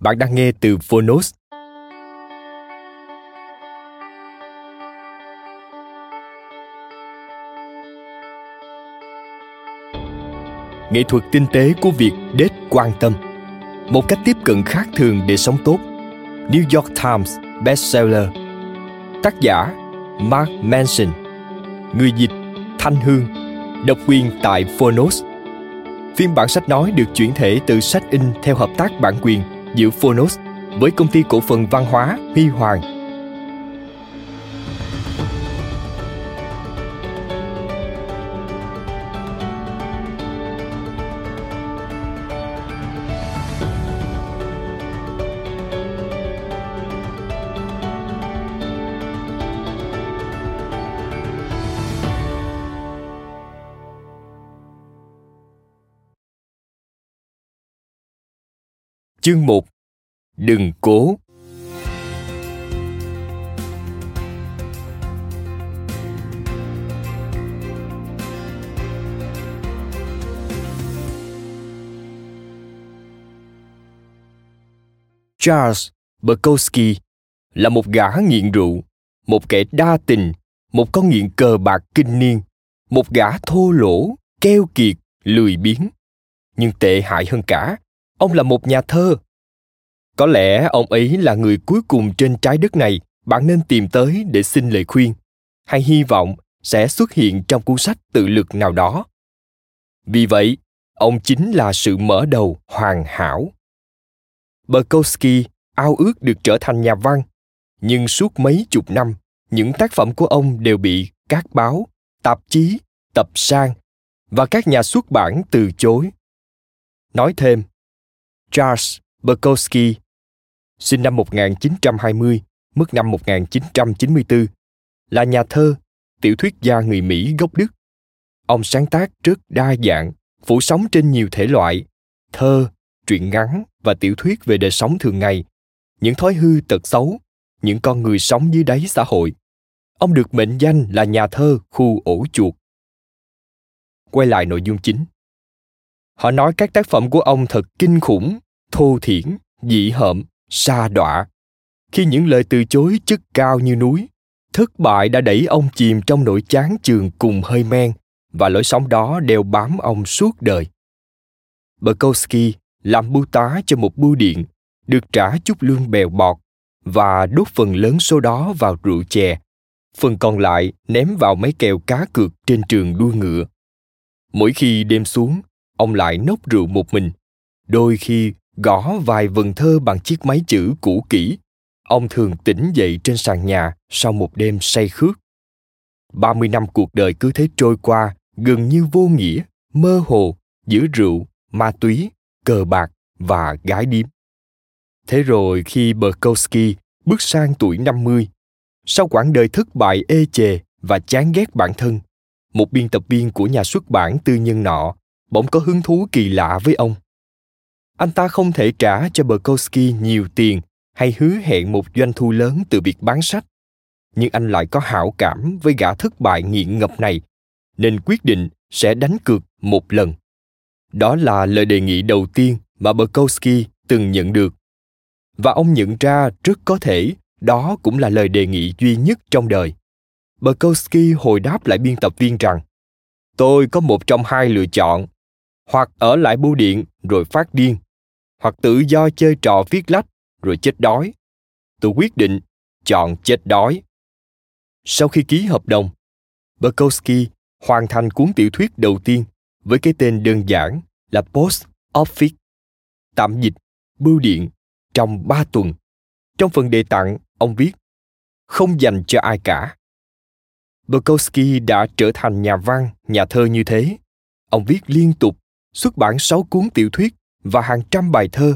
Bạn đang nghe từ Phonos. Nghệ thuật tinh tế của việc đết quan tâm, Một cách tiếp cận khác thường để sống tốt. New York Times bestseller, Tác giả Mark Manson, Người dịch Thanh Hương, Độc quyền tại Phonos. Phiên bản sách nói được chuyển thể từ sách in theo hợp tác bản quyền giữa Phonos với công ty cổ phần văn hóa Huy Hoàng. Chương 1 Đừng cố Charles Bukowski là một gã nghiện rượu, một kẻ đa tình, một con nghiện cờ bạc kinh niên, một gã thô lỗ, keo kiệt, lười biếng. Nhưng tệ hại hơn cả, ông là một nhà thơ. Có lẽ ông ấy là người cuối cùng trên trái đất này, bạn nên tìm tới để xin lời khuyên. Hay hy vọng sẽ xuất hiện trong cuốn sách tự lực nào đó. Vì vậy, ông chính là sự mở đầu hoàn hảo. Bukowski ao ước được trở thành nhà văn, nhưng suốt mấy chục năm, những tác phẩm của ông đều bị các báo, tạp chí, tập sang và các nhà xuất bản từ chối. Nói thêm Charles Bukowski, sinh năm 1920, mất năm 1994, là nhà thơ, tiểu thuyết gia người Mỹ gốc Đức. Ông sáng tác rất đa dạng, phủ sóng trên nhiều thể loại, thơ, truyện ngắn và tiểu thuyết về đời sống thường ngày, những thói hư tật xấu, những con người sống dưới đáy xã hội. Ông được mệnh danh là nhà thơ khu ổ chuột. Quay lại nội dung chính. Họ nói các tác phẩm của ông thật kinh khủng, thô thiển, dị hợm, xa đọa. Khi những lời từ chối chất cao như núi, thất bại đã đẩy ông chìm trong nỗi chán chường cùng hơi men và lối sống đó đeo bám ông suốt đời. Bukowski làm bưu tá cho một bưu điện, được trả chút lương bèo bọt và đốt phần lớn số đó vào rượu chè. Phần còn lại ném vào mấy kèo cá cược trên trường đua ngựa. Mỗi khi đêm xuống, ông lại nốc rượu một mình. Đôi khi gõ vài vần thơ bằng chiếc máy chữ cũ kỹ. Ông thường tỉnh dậy trên sàn nhà sau một đêm say khước. 30 năm cuộc đời cứ thế trôi qua, gần như vô nghĩa, mơ hồ, giữa rượu, ma túy, cờ bạc và gái điếm. Thế rồi khi Berkowski bước sang tuổi 50, sau quãng đời thất bại ê chề và chán ghét bản thân, một biên tập viên của nhà xuất bản tư nhân nọ bỗng có hứng thú kỳ lạ với ông. Anh ta không thể trả cho Bukowski nhiều tiền hay hứa hẹn một doanh thu lớn từ việc bán sách. Nhưng anh lại có hảo cảm với gã thất bại nghiện ngập này, nên quyết định sẽ đánh cược một lần. Đó là lời đề nghị đầu tiên mà Bukowski từng nhận được. Và ông nhận ra rất có thể đó cũng là lời đề nghị duy nhất trong đời. Bukowski hồi đáp lại biên tập viên rằng tôi có một trong hai lựa chọn hoặc ở lại bưu điện rồi phát điên hoặc tự do chơi trò viết lách rồi chết đói tôi quyết định chọn chết đói sau khi ký hợp đồng bukowski hoàn thành cuốn tiểu thuyết đầu tiên với cái tên đơn giản là Post Office, tạm dịch bưu điện trong ba tuần. Trong phần đề tặng, ông viết không dành cho ai cả. Bukowski đã trở thành nhà văn, nhà thơ như thế. Ông viết liên tục, xuất bản 6 cuốn tiểu thuyết và hàng trăm bài thơ,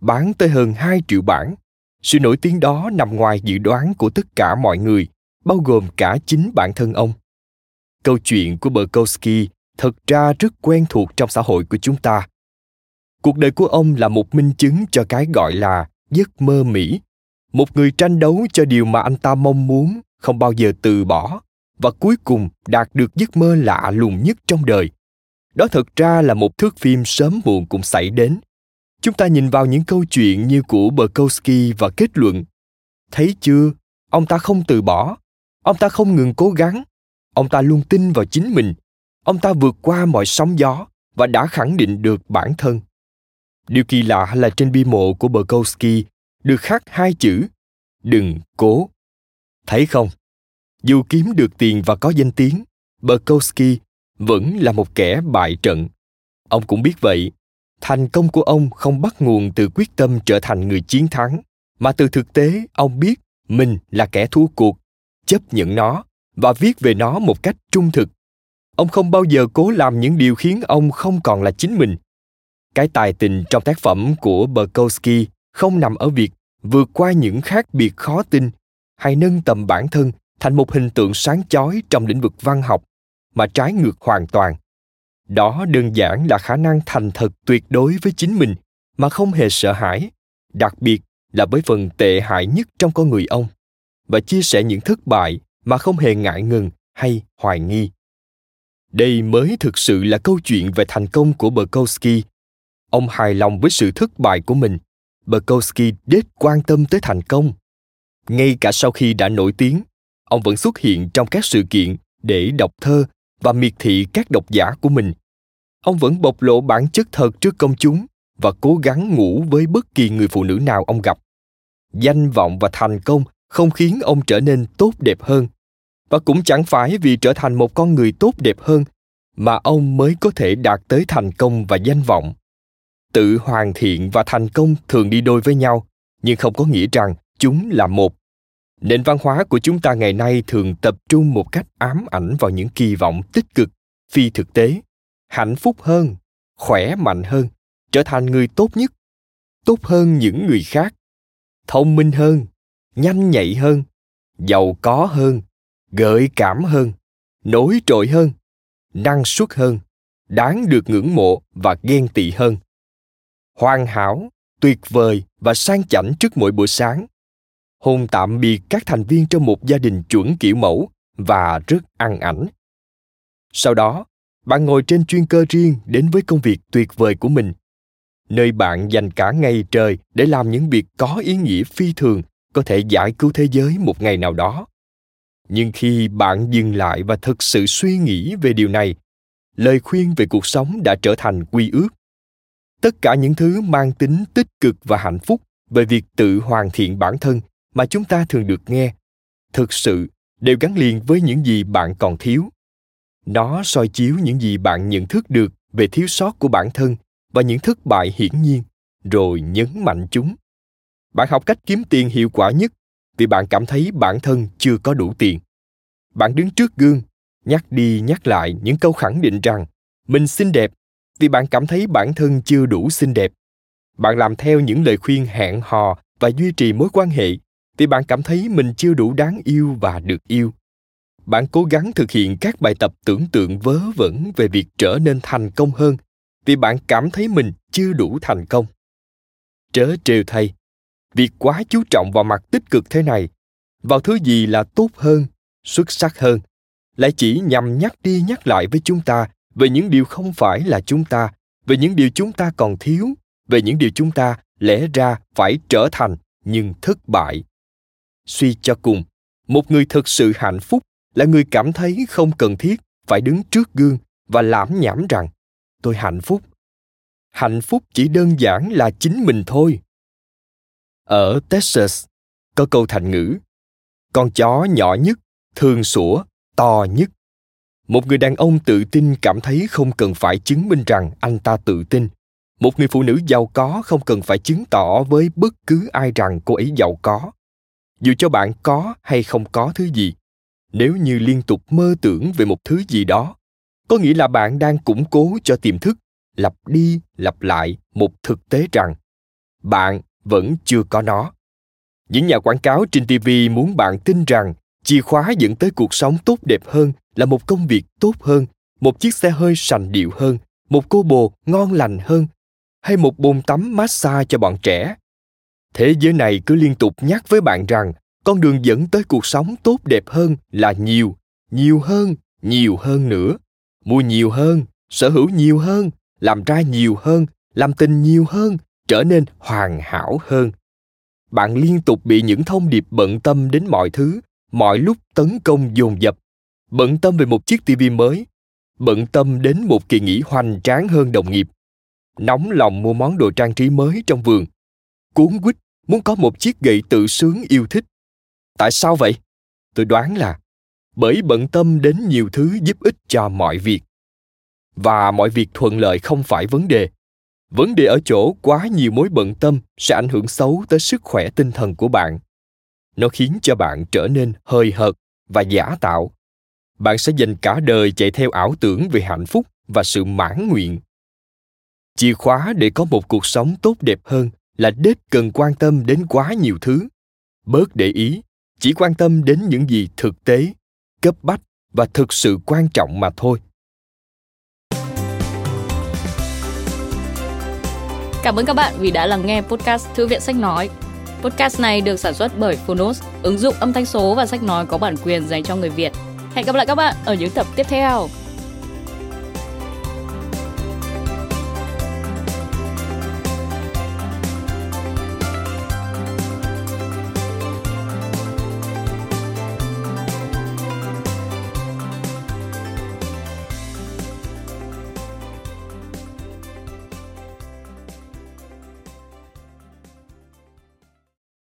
bán tới hơn 2 triệu bản. Sự nổi tiếng đó nằm ngoài dự đoán của tất cả mọi người, bao gồm cả chính bản thân ông. Câu chuyện của Bukowski thật ra rất quen thuộc trong xã hội của chúng ta. Cuộc đời của ông là một minh chứng cho cái gọi là giấc mơ Mỹ, một người tranh đấu cho điều mà anh ta mong muốn, không bao giờ từ bỏ và cuối cùng đạt được giấc mơ lạ lùng nhất trong đời. Đó thật ra là một thước phim sớm muộn cũng xảy đến. Chúng ta nhìn vào những câu chuyện như của Bukowski và kết luận. Thấy chưa, ông ta không từ bỏ, ông ta không ngừng cố gắng, ông ta luôn tin vào chính mình ông ta vượt qua mọi sóng gió và đã khẳng định được bản thân. Điều kỳ lạ là trên bi mộ của Bukowski được khắc hai chữ Đừng cố. Thấy không? Dù kiếm được tiền và có danh tiếng, Bukowski vẫn là một kẻ bại trận. Ông cũng biết vậy, thành công của ông không bắt nguồn từ quyết tâm trở thành người chiến thắng, mà từ thực tế ông biết mình là kẻ thua cuộc, chấp nhận nó và viết về nó một cách trung thực. Ông không bao giờ cố làm những điều khiến ông không còn là chính mình. Cái tài tình trong tác phẩm của Bukowski không nằm ở việc vượt qua những khác biệt khó tin hay nâng tầm bản thân thành một hình tượng sáng chói trong lĩnh vực văn học mà trái ngược hoàn toàn đó đơn giản là khả năng thành thật tuyệt đối với chính mình mà không hề sợ hãi đặc biệt là với phần tệ hại nhất trong con người ông và chia sẻ những thất bại mà không hề ngại ngừng hay hoài nghi đây mới thực sự là câu chuyện về thành công của Bukowski. Ông hài lòng với sự thất bại của mình. Bukowski rất quan tâm tới thành công. Ngay cả sau khi đã nổi tiếng, ông vẫn xuất hiện trong các sự kiện để đọc thơ và miệt thị các độc giả của mình. Ông vẫn bộc lộ bản chất thật trước công chúng và cố gắng ngủ với bất kỳ người phụ nữ nào ông gặp. Danh vọng và thành công không khiến ông trở nên tốt đẹp hơn và cũng chẳng phải vì trở thành một con người tốt đẹp hơn mà ông mới có thể đạt tới thành công và danh vọng tự hoàn thiện và thành công thường đi đôi với nhau, nhưng không có nghĩa rằng chúng là một nền văn hóa của chúng ta ngày nay thường tập trung một cách ám ảnh vào những kỳ vọng tích cực, phi thực tế, hạnh phúc hơn, khỏe mạnh hơn, trở thành người tốt nhất, tốt hơn những người khác, thông minh hơn, nhanh nhạy hơn, giàu có hơn, gợi cảm hơn, nổi trội hơn, năng suất hơn, đáng được ngưỡng mộ và ghen tị hơn. Hoàn hảo, tuyệt vời và sang chảnh trước mỗi buổi sáng hôn tạm biệt các thành viên trong một gia đình chuẩn kiểu mẫu và rất ăn ảnh. Sau đó, bạn ngồi trên chuyên cơ riêng đến với công việc tuyệt vời của mình, nơi bạn dành cả ngày trời để làm những việc có ý nghĩa phi thường, có thể giải cứu thế giới một ngày nào đó. Nhưng khi bạn dừng lại và thực sự suy nghĩ về điều này, lời khuyên về cuộc sống đã trở thành quy ước. Tất cả những thứ mang tính tích cực và hạnh phúc về việc tự hoàn thiện bản thân mà chúng ta thường được nghe, thực sự đều gắn liền với những gì bạn còn thiếu. Nó soi chiếu những gì bạn nhận thức được về thiếu sót của bản thân và những thất bại hiển nhiên, rồi nhấn mạnh chúng. Bạn học cách kiếm tiền hiệu quả nhất vì bạn cảm thấy bản thân chưa có đủ tiền. Bạn đứng trước gương, nhắc đi nhắc lại những câu khẳng định rằng, mình xinh đẹp vì bạn cảm thấy bản thân chưa đủ xinh đẹp. Bạn làm theo những lời khuyên hẹn hò và duy trì mối quan hệ vì bạn cảm thấy mình chưa đủ đáng yêu và được yêu. Bạn cố gắng thực hiện các bài tập tưởng tượng vớ vẩn về việc trở nên thành công hơn, vì bạn cảm thấy mình chưa đủ thành công. Trớ trêu thay, việc quá chú trọng vào mặt tích cực thế này, vào thứ gì là tốt hơn, xuất sắc hơn, lại chỉ nhằm nhắc đi nhắc lại với chúng ta về những điều không phải là chúng ta, về những điều chúng ta còn thiếu, về những điều chúng ta lẽ ra phải trở thành nhưng thất bại suy cho cùng. Một người thực sự hạnh phúc là người cảm thấy không cần thiết phải đứng trước gương và lãm nhảm rằng, tôi hạnh phúc. Hạnh phúc chỉ đơn giản là chính mình thôi. Ở texas, có câu thành ngữ, con chó nhỏ nhất, thường sủa, to nhất. Một người đàn ông tự tin cảm thấy không cần phải chứng minh rằng anh ta tự tin. Một người phụ nữ giàu có không cần phải chứng tỏ với bất cứ ai rằng cô ấy giàu có dù cho bạn có hay không có thứ gì, nếu như liên tục mơ tưởng về một thứ gì đó, có nghĩa là bạn đang củng cố cho tiềm thức lặp đi lặp lại một thực tế rằng bạn vẫn chưa có nó. Những nhà quảng cáo trên tv muốn bạn tin rằng chìa khóa dẫn tới cuộc sống tốt đẹp hơn là một công việc tốt hơn, một chiếc xe hơi sành điệu hơn, một cô bồ ngon lành hơn, hay một bồn tắm massage cho bọn trẻ thế giới này cứ liên tục nhắc với bạn rằng, con đường dẫn tới cuộc sống tốt đẹp hơn là nhiều nhiều hơn nhiều hơn nữa. Mua nhiều hơn, sở hữu nhiều hơn, làm ra nhiều hơn, làm tình nhiều hơn, trở nên hoàn hảo hơn. Bạn liên tục bị những thông điệp bận tâm đến mọi thứ, mọi lúc tấn công dồn dập. Bận tâm về một chiếc tivi mới, bận tâm đến một kỳ nghỉ hoành tráng hơn đồng nghiệp. Nóng lòng mua món đồ trang trí mới trong vườn cuốn quýt, muốn có một chiếc gậy tự sướng yêu thích. Tại sao vậy? Tôi đoán là bởi bận tâm đến nhiều thứ giúp ích cho mọi việc. Và mọi việc thuận lợi không phải vấn đề. Vấn đề ở chỗ quá nhiều mối bận tâm sẽ ảnh hưởng xấu tới sức khỏe tinh thần của bạn. Nó khiến cho bạn trở nên hơi hợt và giả tạo. Bạn sẽ dành cả đời chạy theo ảo tưởng về hạnh phúc và sự mãn nguyện. Chìa khóa để có một cuộc sống tốt đẹp hơn là đết cần quan tâm đến quá nhiều thứ bớt để ý chỉ quan tâm đến những gì thực tế cấp bách và thực sự quan trọng mà thôi Cảm ơn các bạn vì đã lắng nghe podcast Thư viện Sách Nói. Podcast này được sản xuất bởi Phonos, ứng dụng âm thanh số và sách nói có bản quyền dành cho người Việt. Hẹn gặp lại các bạn ở những tập tiếp theo.